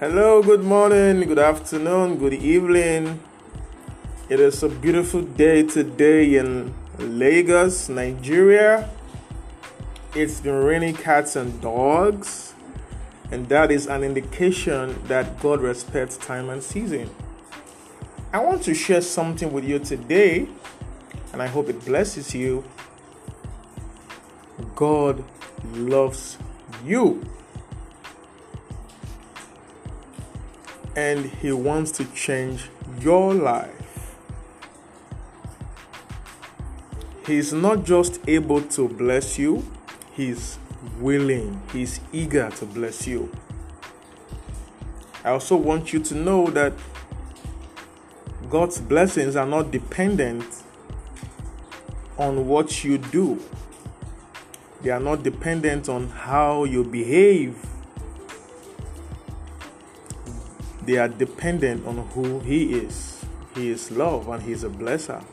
Hello, good morning, good afternoon, good evening. It is a beautiful day today in Lagos, Nigeria. It's been raining cats and dogs, and that is an indication that God respects time and season. I want to share something with you today, and I hope it blesses you. God loves you. And He wants to change your life. He's not just able to bless you, He's willing, He's eager to bless you. I also want you to know that God's blessings are not dependent on what you do. They are not dependent on how you behave. They are dependent on who He is. He is love and He is a blesser.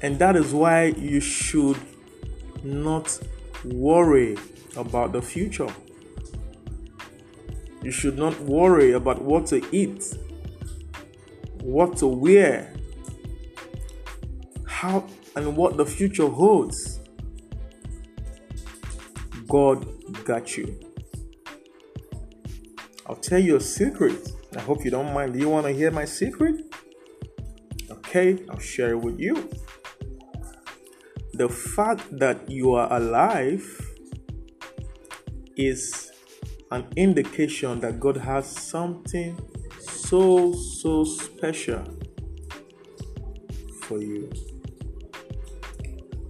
And that is why you should not worry about the future. You should not worry about what to eat, what to wear, how and what the future holds. God got you. I'll tell you a secret. I hope you don't mind. Do you want to hear my secret? Okay, I'll share it with you. The fact that you are alive is an indication that God has something so, so special for you.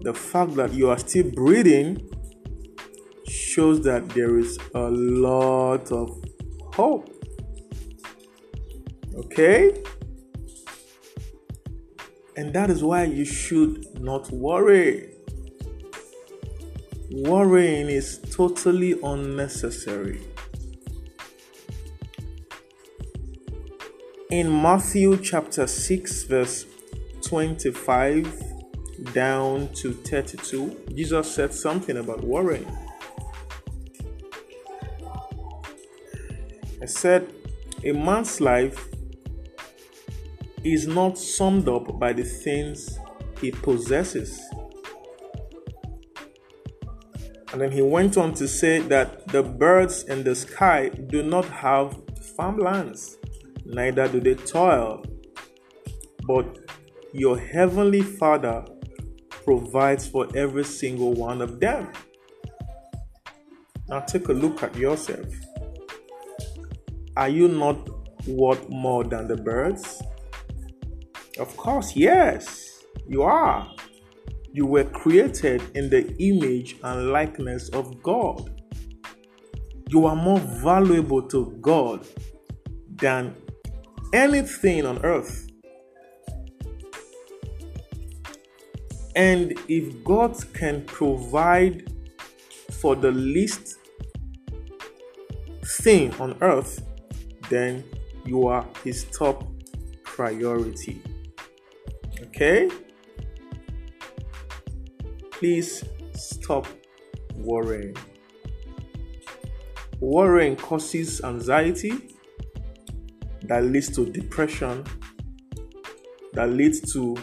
The fact that you are still breathing shows that there is a lot of hope. Okay? And that is why you should not worry. Worrying is totally unnecessary. In Matthew chapter 6, verse 25 down to 32, Jesus said something about worrying. He said, A man's life is not summed up by the things he possesses. And then he went on to say that the birds in the sky do not have farmlands, neither do they toil, but your heavenly Father provides for every single one of them. Now take a look at yourself. Are you not worth more than the birds? Of course, yes, you are. You were created in the image and likeness of God. You are more valuable to God than anything on earth. And if God can provide for the least thing on earth, then you are His top priority. Okay? Please stop worrying. Worrying causes anxiety that leads to depression, that leads to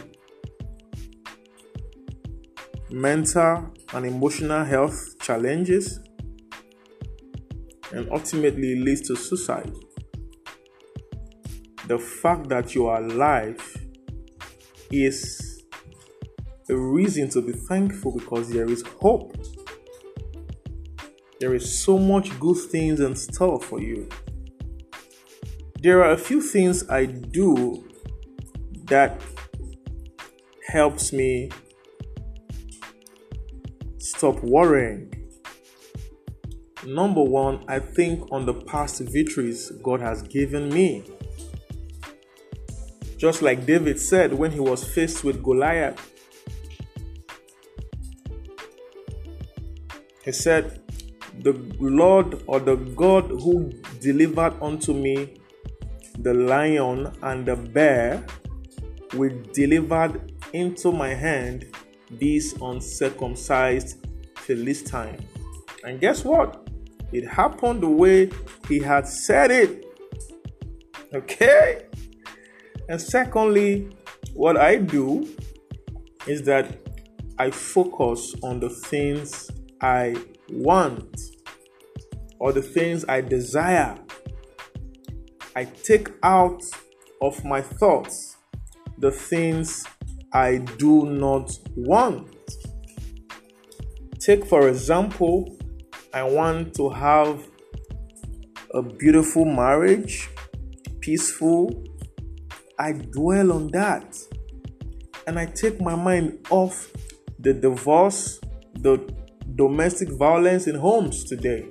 mental and emotional health challenges, and ultimately leads to suicide. The fact that you are alive is a reason to be thankful because there is hope. There is so much good things in store for you. There are a few things I do that helps me stop worrying. Number one, I think on the past victories God has given me. Just like David said when he was faced with Goliath, he said, The Lord or the God who delivered unto me the lion and the bear will delivered into my hand these uncircumcised Philistine. And guess what? It happened the way He had said it. Okay? And secondly, what I do is that I focus on the things I want or the things I desire. I take out of my thoughts the things I do not want. Take, for example, I want to have a beautiful marriage, peaceful. I dwell on that and I take my mind off the divorce, the domestic violence in homes today.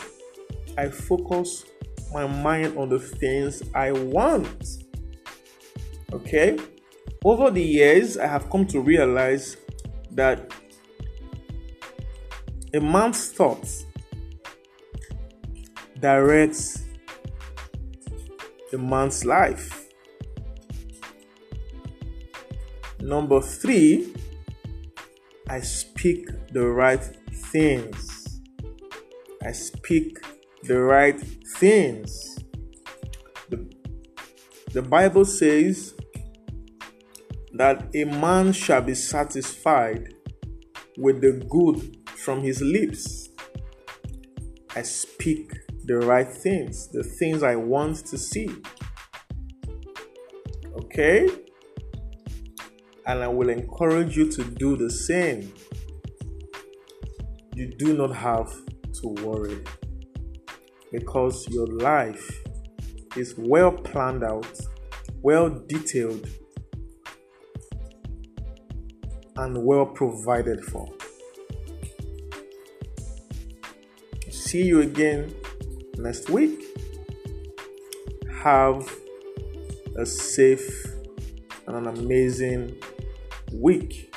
I focus my mind on the things I want. Okay? Over the years, I have come to realize that a man's thoughts directs a man's life. Number three, I speak the right things. I speak the right things. The, the Bible says that a man shall be satisfied with the good from his lips. I speak the right things, the things I want to see. Okay? And I will encourage you to do the same. You do not have to worry because your life is well planned out, well detailed, and well provided for. See you again next week. Have a safe and an amazing week.